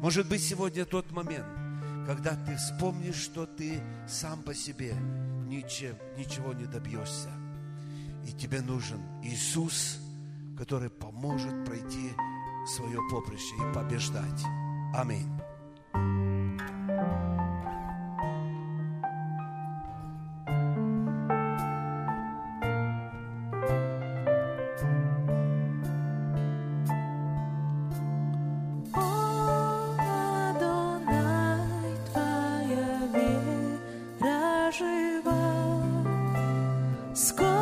Может быть, сегодня тот момент, когда ты вспомнишь, что ты сам по себе ничем, ничего не добьешься. И тебе нужен Иисус, который поможет пройти свое поприще и побеждать. Аминь. żywa. Skoro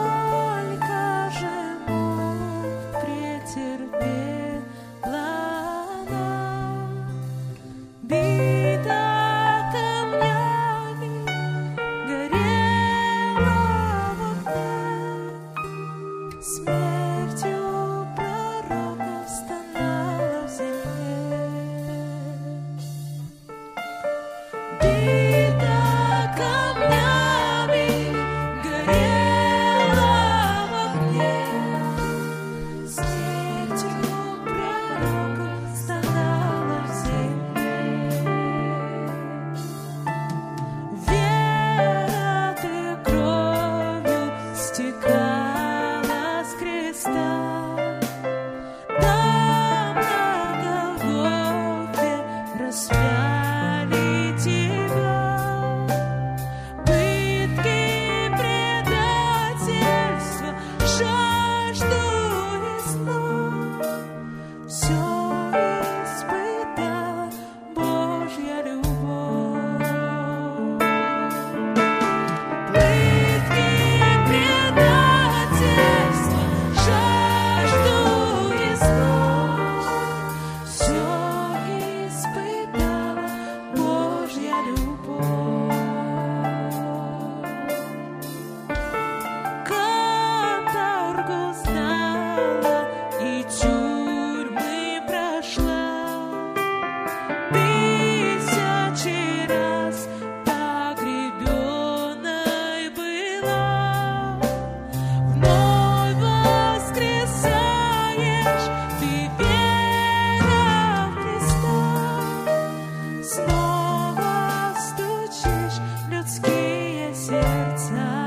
The. 写在